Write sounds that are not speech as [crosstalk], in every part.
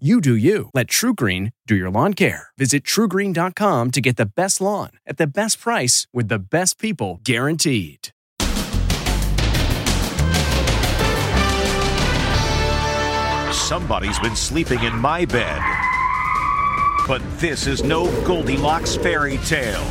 You do you. Let TruGreen do your lawn care. Visit trugreen.com to get the best lawn at the best price with the best people guaranteed. Somebody's been sleeping in my bed. But this is no Goldilocks fairy tale.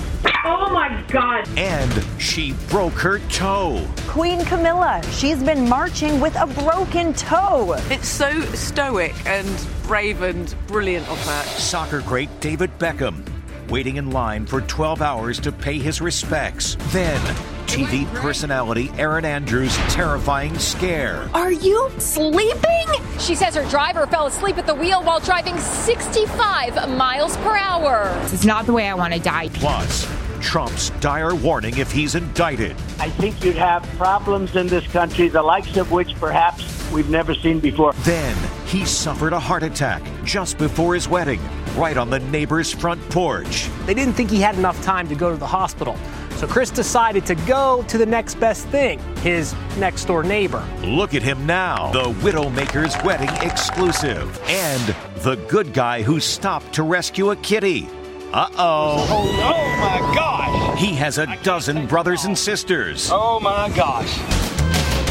Oh my God. And she broke her toe. Queen Camilla, she's been marching with a broken toe. It's so stoic and brave and brilliant of her. Soccer great David Beckham waiting in line for 12 hours to pay his respects. Then, TV personality Erin Andrews' terrifying scare. Are you sleeping? She says her driver fell asleep at the wheel while driving 65 miles per hour. This is not the way I want to die. Plus, Trump's dire warning if he's indicted. I think you'd have problems in this country, the likes of which perhaps we've never seen before. Then he suffered a heart attack just before his wedding, right on the neighbor's front porch. They didn't think he had enough time to go to the hospital. So Chris decided to go to the next best thing, his next door neighbor. Look at him now, the Widowmaker's wedding exclusive, and the good guy who stopped to rescue a kitty. Uh oh. Oh, oh my gosh. He has a dozen brothers and sisters. Oh my gosh.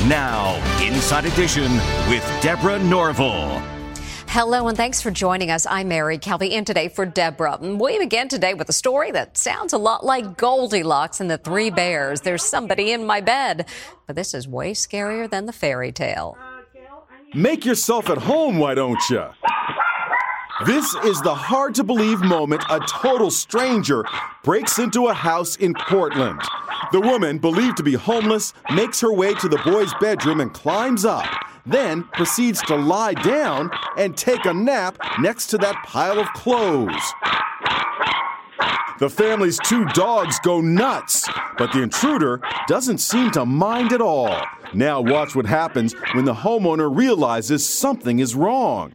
Now, Inside Edition with Deborah Norville. Hello and thanks for joining us. I'm Mary Calvi and today for Deborah. We begin today with a story that sounds a lot like Goldilocks and the Three Bears. There's somebody in my bed. But this is way scarier than the fairy tale. Make yourself at home, why don't you? This is the hard to believe moment a total stranger breaks into a house in Portland. The woman, believed to be homeless, makes her way to the boy's bedroom and climbs up, then proceeds to lie down and take a nap next to that pile of clothes. The family's two dogs go nuts, but the intruder doesn't seem to mind at all. Now, watch what happens when the homeowner realizes something is wrong.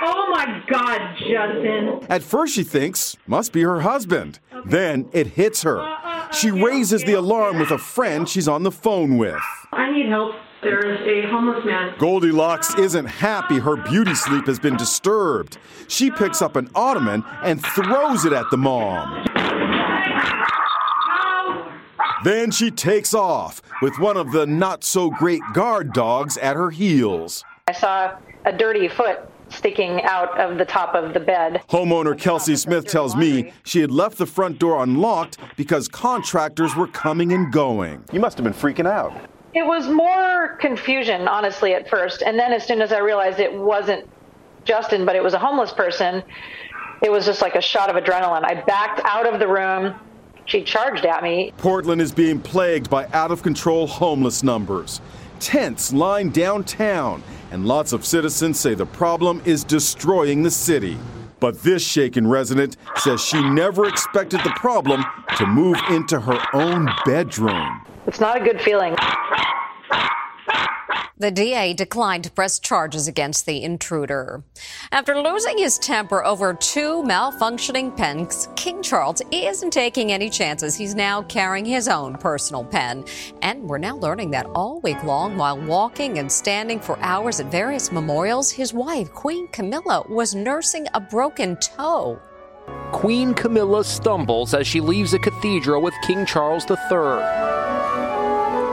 Oh my God, Justin. At first, she thinks, must be her husband. Then it hits her. Uh, uh, she raises the alarm with a friend she's on the phone with. I need help. There is a homeless man. Goldilocks isn't happy her beauty sleep has been disturbed. She picks up an ottoman and throws it at the mom. Then she takes off with one of the not so great guard dogs at her heels. I saw a dirty foot sticking out of the top of the bed. Homeowner Kelsey Smith tells me she had left the front door unlocked because contractors were coming and going. You must have been freaking out. It was more confusion, honestly, at first. And then as soon as I realized it wasn't Justin, but it was a homeless person, it was just like a shot of adrenaline. I backed out of the room. She charged at me. Portland is being plagued by out of control homeless numbers. Tents line downtown, and lots of citizens say the problem is destroying the city. But this shaken resident says she never expected the problem to move into her own bedroom. It's not a good feeling. The DA declined to press charges against the intruder. After losing his temper over two malfunctioning pens, King Charles isn't taking any chances. He's now carrying his own personal pen. And we're now learning that all week long, while walking and standing for hours at various memorials, his wife, Queen Camilla, was nursing a broken toe. Queen Camilla stumbles as she leaves a cathedral with King Charles III.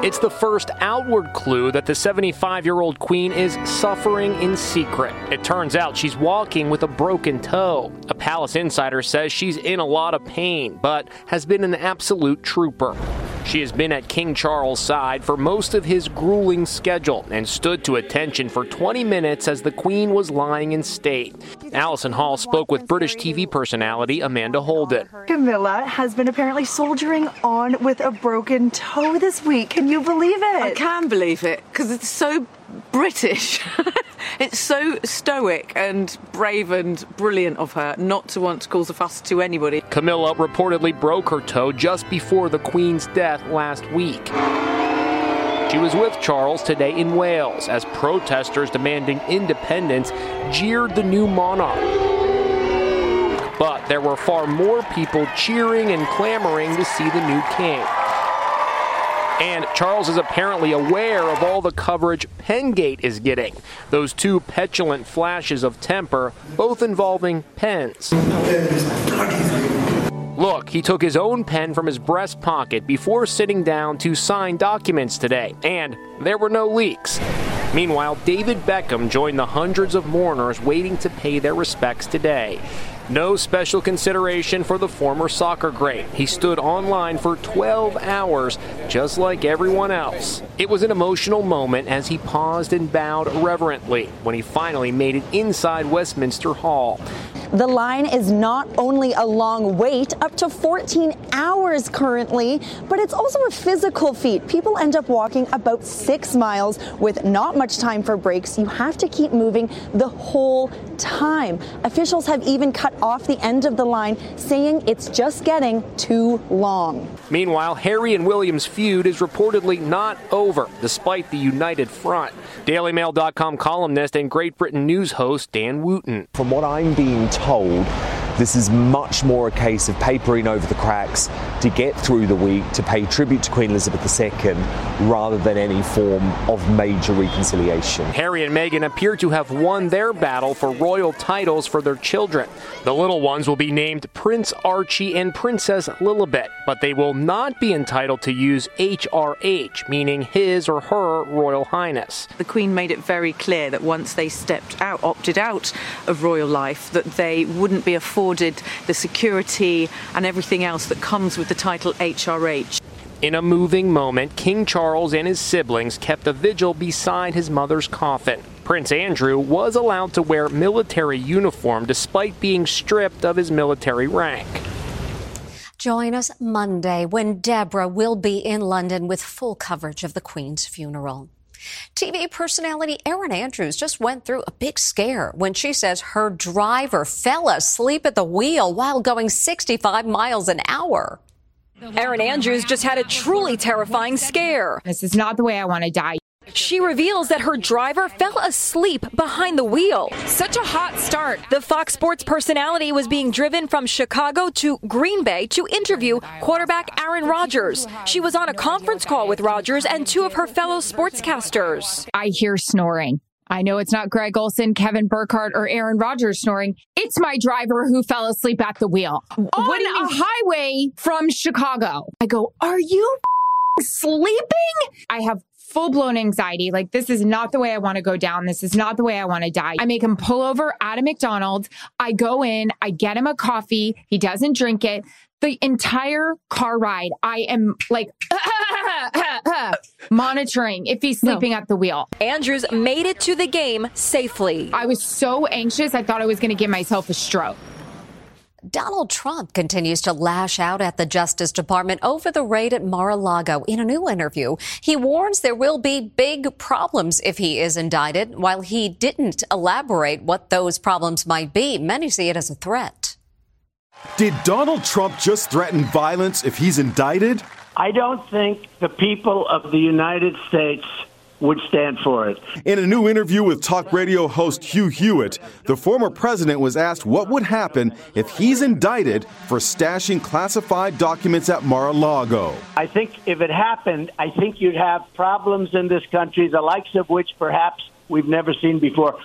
It's the first outward clue that the 75 year old queen is suffering in secret. It turns out she's walking with a broken toe. A palace insider says she's in a lot of pain, but has been an absolute trooper. She has been at King Charles' side for most of his grueling schedule and stood to attention for 20 minutes as the Queen was lying in state. Allison Hall spoke with British TV personality Amanda Holden. Camilla has been apparently soldiering on with a broken toe this week. Can you believe it? I can believe it because it's so British. [laughs] it's so stoic and brave and brilliant of her not to want to cause a fuss to anybody. Camilla reportedly broke her toe just before the Queen's death last week. She was with Charles today in Wales as protesters demanding independence jeered the new monarch. But there were far more people cheering and clamoring to see the new king. And Charles is apparently aware of all the coverage Pengate is getting. Those two petulant flashes of temper, both involving pens. Look, he took his own pen from his breast pocket before sitting down to sign documents today, and there were no leaks. Meanwhile, David Beckham joined the hundreds of mourners waiting to pay their respects today. No special consideration for the former soccer great. He stood online for 12 hours, just like everyone else. It was an emotional moment as he paused and bowed reverently when he finally made it inside Westminster Hall. The line is not only a long wait, up to 14 hours currently, but it's also a physical feat. People end up walking about six miles with not much time for breaks. You have to keep moving the whole time. Officials have even cut off the end of the line, saying it's just getting too long. Meanwhile, Harry and William's feud is reportedly not over, despite the united front. DailyMail.com columnist and Great Britain news host Dan Wootton. From what I'm being told, this is much more a case of papering over the cracks to get through the week to pay tribute to Queen Elizabeth II rather than any form of major reconciliation. Harry and Meghan appear to have won their battle for royal titles for their children. The little ones will be named Prince Archie and Princess Lilibet, but they will not be entitled to use HRH, meaning his or her Royal Highness. The Queen made it very clear that once they stepped out, opted out of royal life, that they wouldn't be afforded the security and everything else that comes with the title HRH. In a moving moment, King Charles and his siblings kept a vigil beside his mother's coffin. Prince Andrew was allowed to wear military uniform despite being stripped of his military rank. Join us Monday when Deborah will be in London with full coverage of the Queen's funeral. TV personality Erin Andrews just went through a big scare when she says her driver fell asleep at the wheel while going 65 miles an hour. Erin Andrews just had a truly terrifying scare. This is not the way I want to die. She reveals that her driver fell asleep behind the wheel. Such a hot start. The Fox Sports personality was being driven from Chicago to Green Bay to interview quarterback Aaron Rodgers. She was on a conference call with Rodgers and two of her fellow sportscasters. I hear snoring. I know it's not Greg Olsen, Kevin Burkhardt, or Aaron Rodgers snoring. It's my driver who fell asleep at the wheel on a highway from Chicago. I go, Are you sleeping? I have full blown anxiety. Like, this is not the way I want to go down. This is not the way I want to die. I make him pull over at a McDonald's. I go in, I get him a coffee. He doesn't drink it. The entire car ride, I am like [laughs] monitoring if he's sleeping no. at the wheel. Andrews made it to the game safely. I was so anxious, I thought I was going to give myself a stroke. Donald Trump continues to lash out at the Justice Department over the raid at Mar-a-Lago. In a new interview, he warns there will be big problems if he is indicted. While he didn't elaborate what those problems might be, many see it as a threat. Did Donald Trump just threaten violence if he's indicted? I don't think the people of the United States would stand for it. In a new interview with talk radio host Hugh Hewitt, the former president was asked what would happen if he's indicted for stashing classified documents at Mar a Lago. I think if it happened, I think you'd have problems in this country, the likes of which perhaps we've never seen before.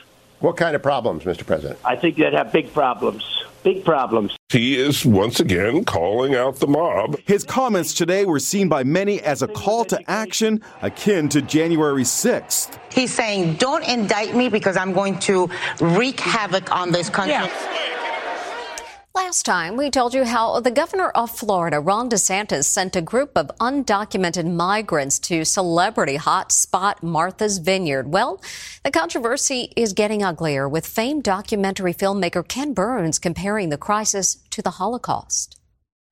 What kind of problems, Mr. President? I think you'd have big problems. Big problems. He is once again calling out the mob. His comments today were seen by many as a call to action akin to January 6th. He's saying, Don't indict me because I'm going to wreak havoc on this country. Yeah. Last time, we told you how the governor of Florida, Ron DeSantis, sent a group of undocumented migrants to celebrity hotspot Martha's Vineyard. Well, the controversy is getting uglier, with famed documentary filmmaker Ken Burns comparing the crisis to the Holocaust.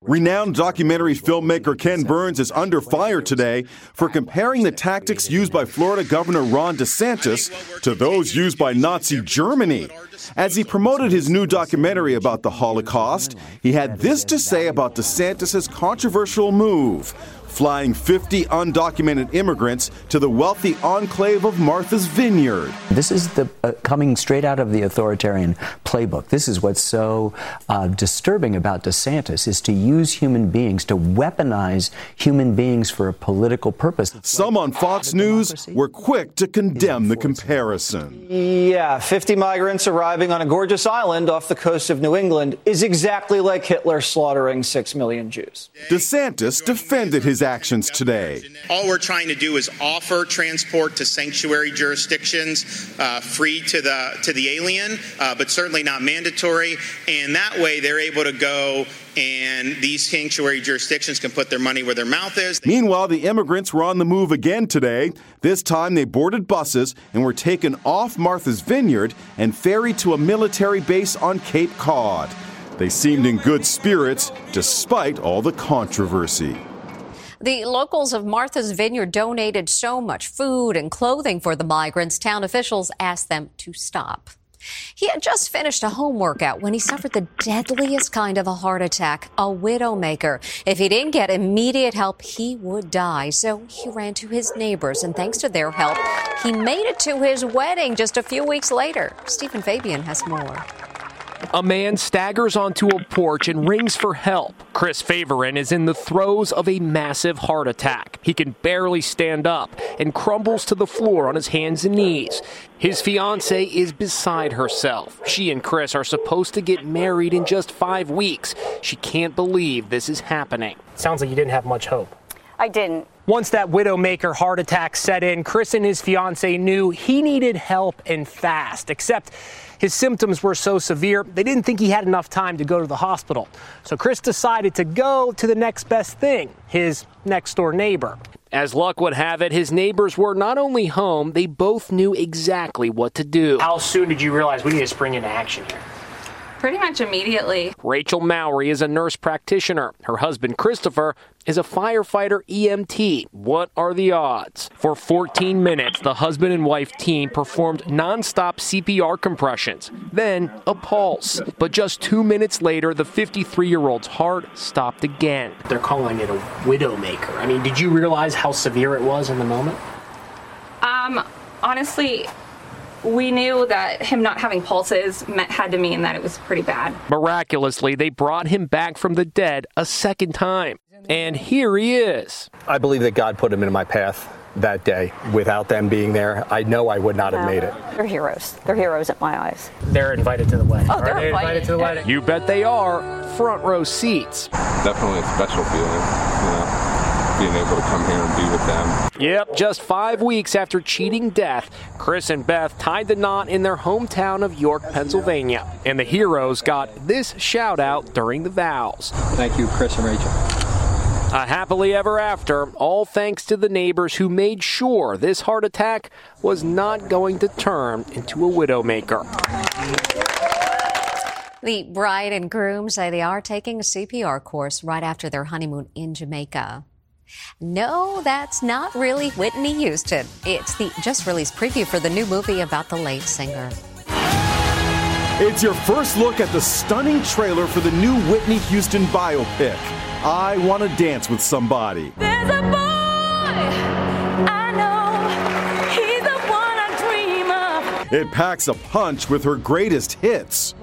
Renowned documentary filmmaker Ken Burns is under fire today for comparing the tactics used by Florida Governor Ron DeSantis to those used by Nazi Germany. As he promoted his new documentary about the Holocaust, he had this to say about DeSantis' controversial move flying 50 undocumented immigrants to the wealthy enclave of Martha's Vineyard. This is the uh, coming straight out of the authoritarian playbook. This is what's so uh, disturbing about DeSantis is to use human beings to weaponize human beings for a political purpose. Some on Fox News were quick to condemn the comparison. Yeah, 50 migrants arriving on a gorgeous island off the coast of New England is exactly like Hitler slaughtering 6 million Jews. DeSantis defended his actions today. All we're trying to do is offer transport to sanctuary jurisdictions uh, free to the to the alien, uh, but certainly not mandatory. And that way, they're able to go and these sanctuary jurisdictions can put their money where their mouth is. Meanwhile, the immigrants were on the move again today. This time, they boarded buses and were taken off Martha's Vineyard and ferried to a military base on Cape Cod. They seemed in good spirits despite all the controversy. The locals of Martha's Vineyard donated so much food and clothing for the migrants, town officials asked them to stop. He had just finished a home workout when he suffered the deadliest kind of a heart attack, a widowmaker. If he didn't get immediate help, he would die. So he ran to his neighbors, and thanks to their help, he made it to his wedding just a few weeks later. Stephen Fabian has more. A man staggers onto a porch and rings for help. Chris Favorin is in the throes of a massive heart attack. He can barely stand up and crumbles to the floor on his hands and knees. His fiancee is beside herself. She and Chris are supposed to get married in just five weeks. She can't believe this is happening. Sounds like you didn't have much hope. I didn't. Once that widowmaker heart attack set in, Chris and his fiance knew he needed help and fast, except his symptoms were so severe, they didn't think he had enough time to go to the hospital. So Chris decided to go to the next best thing, his next door neighbor. As luck would have it, his neighbors were not only home, they both knew exactly what to do. How soon did you realize we need to spring into action here? Pretty much immediately. Rachel Mowry is a nurse practitioner. Her husband, Christopher, is a firefighter EMT. What are the odds? For 14 minutes, the husband and wife team performed nonstop CPR compressions, then a pulse. But just two minutes later, the 53 year old's heart stopped again. They're calling it a widowmaker. I mean, did you realize how severe it was in the moment? Um, honestly, we knew that him not having pulses meant, had to mean that it was pretty bad. Miraculously, they brought him back from the dead a second time. And here he is. I believe that God put him in my path that day. Without them being there, I know I would not have made it. They're heroes. They're heroes in my eyes. They're invited to the wedding. Oh, they're they invited. invited to the wedding. You bet they are. Front row seats. Definitely a special feeling, you know, being able to come here and be with them. Yep, just five weeks after cheating death, Chris and Beth tied the knot in their hometown of York, Pennsylvania. And the heroes got this shout out during the vows. Thank you, Chris and Rachel. A happily ever after, all thanks to the neighbors who made sure this heart attack was not going to turn into a widowmaker. The bride and groom say they are taking a CPR course right after their honeymoon in Jamaica. No, that's not really Whitney Houston. It's the just released preview for the new movie about the late singer. It's your first look at the stunning trailer for the new Whitney Houston biopic. I Want to Dance with Somebody. There's a boy I know. He's the one I dream of. It packs a punch with her greatest hits.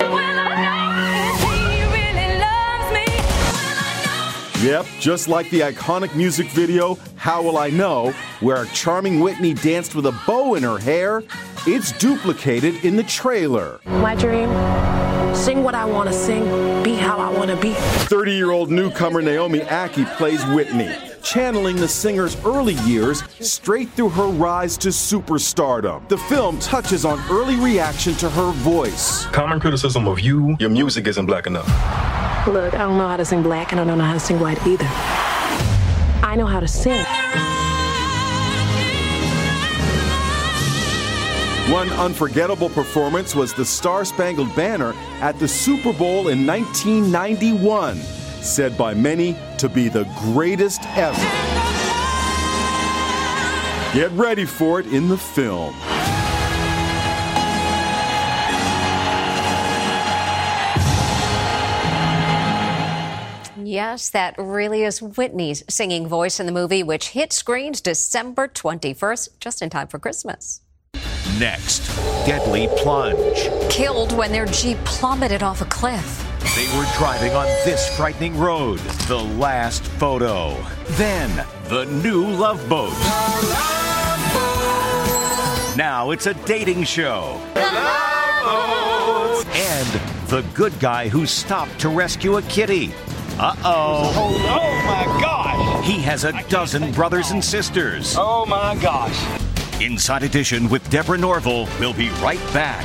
Yep, just like the iconic music video, How Will I Know, where charming Whitney danced with a bow in her hair, it's duplicated in the trailer. My dream sing what I want to sing, be how I want to be. 30 year old newcomer Naomi Ackie plays Whitney. Channeling the singer's early years straight through her rise to superstardom. The film touches on early reaction to her voice. Common criticism of you, your music isn't black enough. Look, I don't know how to sing black and I don't know how to sing white either. I know how to sing. One unforgettable performance was the Star Spangled Banner at the Super Bowl in 1991, said by many to be the greatest ever. Get ready for it in the film. Yes, that really is Whitney's singing voice in the movie, which hit screens December 21st, just in time for Christmas. Next, deadly plunge. Killed when their Jeep plummeted off a cliff. They were driving on this frightening road. The last photo. Then, the new love boat. Now it's a dating show. And the good guy who stopped to rescue a kitty. Uh oh. Oh my gosh. He has a dozen brothers and sisters. Oh my gosh. Inside Edition with Deborah Norville. We'll be right back.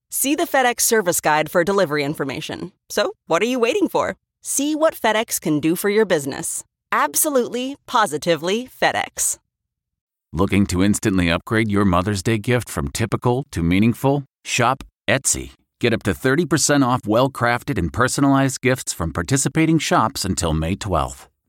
See the FedEx service guide for delivery information. So, what are you waiting for? See what FedEx can do for your business. Absolutely, positively FedEx. Looking to instantly upgrade your Mother's Day gift from typical to meaningful? Shop Etsy. Get up to 30% off well crafted and personalized gifts from participating shops until May 12th.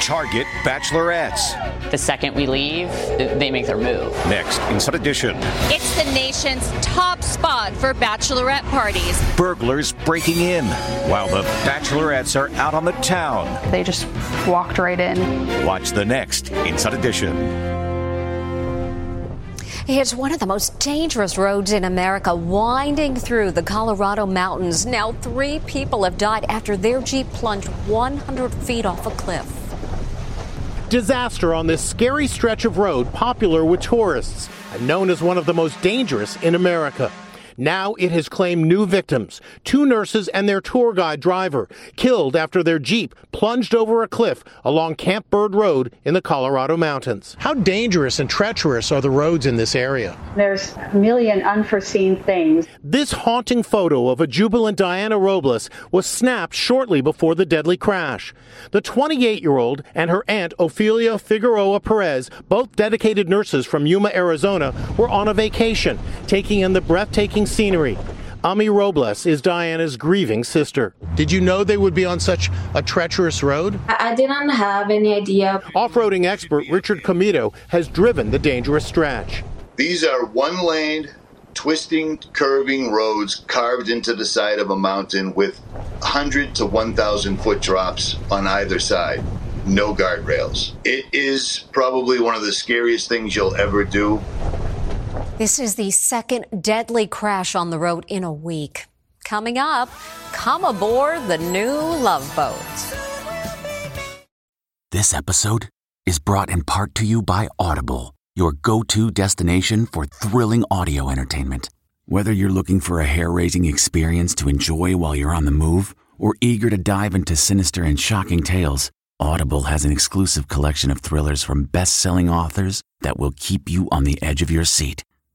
Target Bachelorettes. The second we leave, they make their move. Next, Inside Edition. It's the nation's top spot for bachelorette parties. Burglars breaking in while the Bachelorettes are out on the town. They just walked right in. Watch the next Inside Edition. It's one of the most dangerous roads in America, winding through the Colorado mountains. Now, three people have died after their Jeep plunged 100 feet off a cliff. Disaster on this scary stretch of road popular with tourists and known as one of the most dangerous in America. Now it has claimed new victims. Two nurses and their tour guide driver killed after their Jeep plunged over a cliff along Camp Bird Road in the Colorado mountains. How dangerous and treacherous are the roads in this area? There's a million unforeseen things. This haunting photo of a jubilant Diana Robles was snapped shortly before the deadly crash. The 28 year old and her aunt Ophelia Figueroa Perez, both dedicated nurses from Yuma, Arizona, were on a vacation, taking in the breathtaking scenery. Ami Robles is Diana's grieving sister. Did you know they would be on such a treacherous road? I didn't have any idea. Off roading expert Richard Comito has driven the dangerous stretch. These are one lane, twisting, curving roads carved into the side of a mountain with 100 to 1,000 foot drops on either side. No guardrails. It is probably one of the scariest things you'll ever do. This is the second deadly crash on the road in a week. Coming up, come aboard the new Love Boat. This episode is brought in part to you by Audible, your go to destination for thrilling audio entertainment. Whether you're looking for a hair raising experience to enjoy while you're on the move or eager to dive into sinister and shocking tales, Audible has an exclusive collection of thrillers from best selling authors that will keep you on the edge of your seat.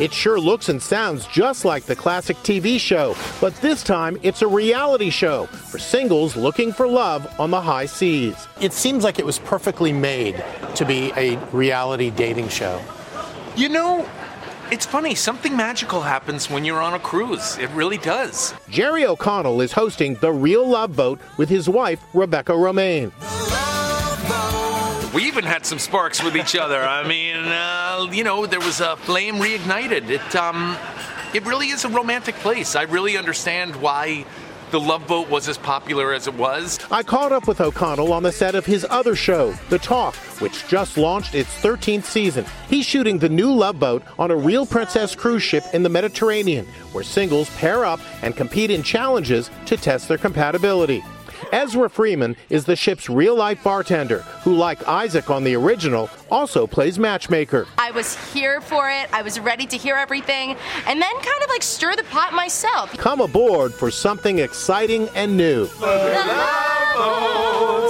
It sure looks and sounds just like the classic TV show, but this time it's a reality show for singles looking for love on the high seas. It seems like it was perfectly made to be a reality dating show. You know, it's funny, something magical happens when you're on a cruise. It really does. Jerry O'Connell is hosting The Real Love Boat with his wife, Rebecca Romijn. We even had some sparks with each other. I mean, uh, you know, there was a flame reignited. It, um, it really is a romantic place. I really understand why the Love Boat was as popular as it was. I caught up with O'Connell on the set of his other show, The Talk, which just launched its 13th season. He's shooting the new Love Boat on a real Princess cruise ship in the Mediterranean, where singles pair up and compete in challenges to test their compatibility. Ezra Freeman is the ship's real life bartender, who, like Isaac on the original, also plays matchmaker. I was here for it, I was ready to hear everything, and then kind of like stir the pot myself. Come aboard for something exciting and new.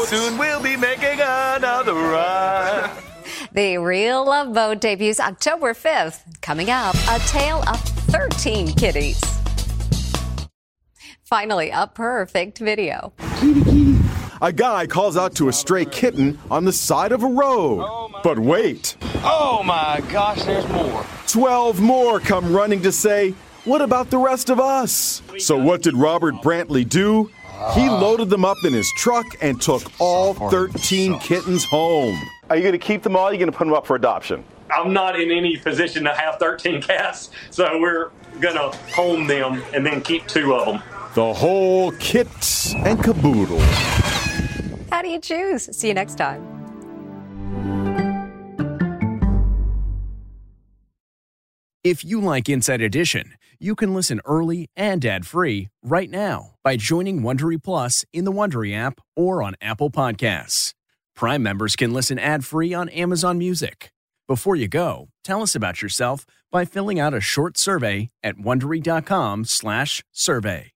Soon we'll be making another run. [laughs] The Real Love Boat debuts October 5th. Coming up, a tale of 13 kitties. Finally, a perfect video. A guy calls out to a stray kitten on the side of a road. but wait, Oh my gosh, there's more. 12 more come running to say, What about the rest of us? So, what did Robert Brantley do? He ah. loaded them up in his truck and took all 13 kittens home. Are you going to keep them all? Or are you going to put them up for adoption? I'm not in any position to have 13 cats, so we're gonna home them and then keep two of them. The whole kit and caboodle. How do you choose? See you next time. If you like Inside Edition, you can listen early and ad-free right now by joining Wondery Plus in the Wondery app or on Apple Podcasts. Prime members can listen ad-free on Amazon Music. Before you go, tell us about yourself by filling out a short survey at wondery.com/survey.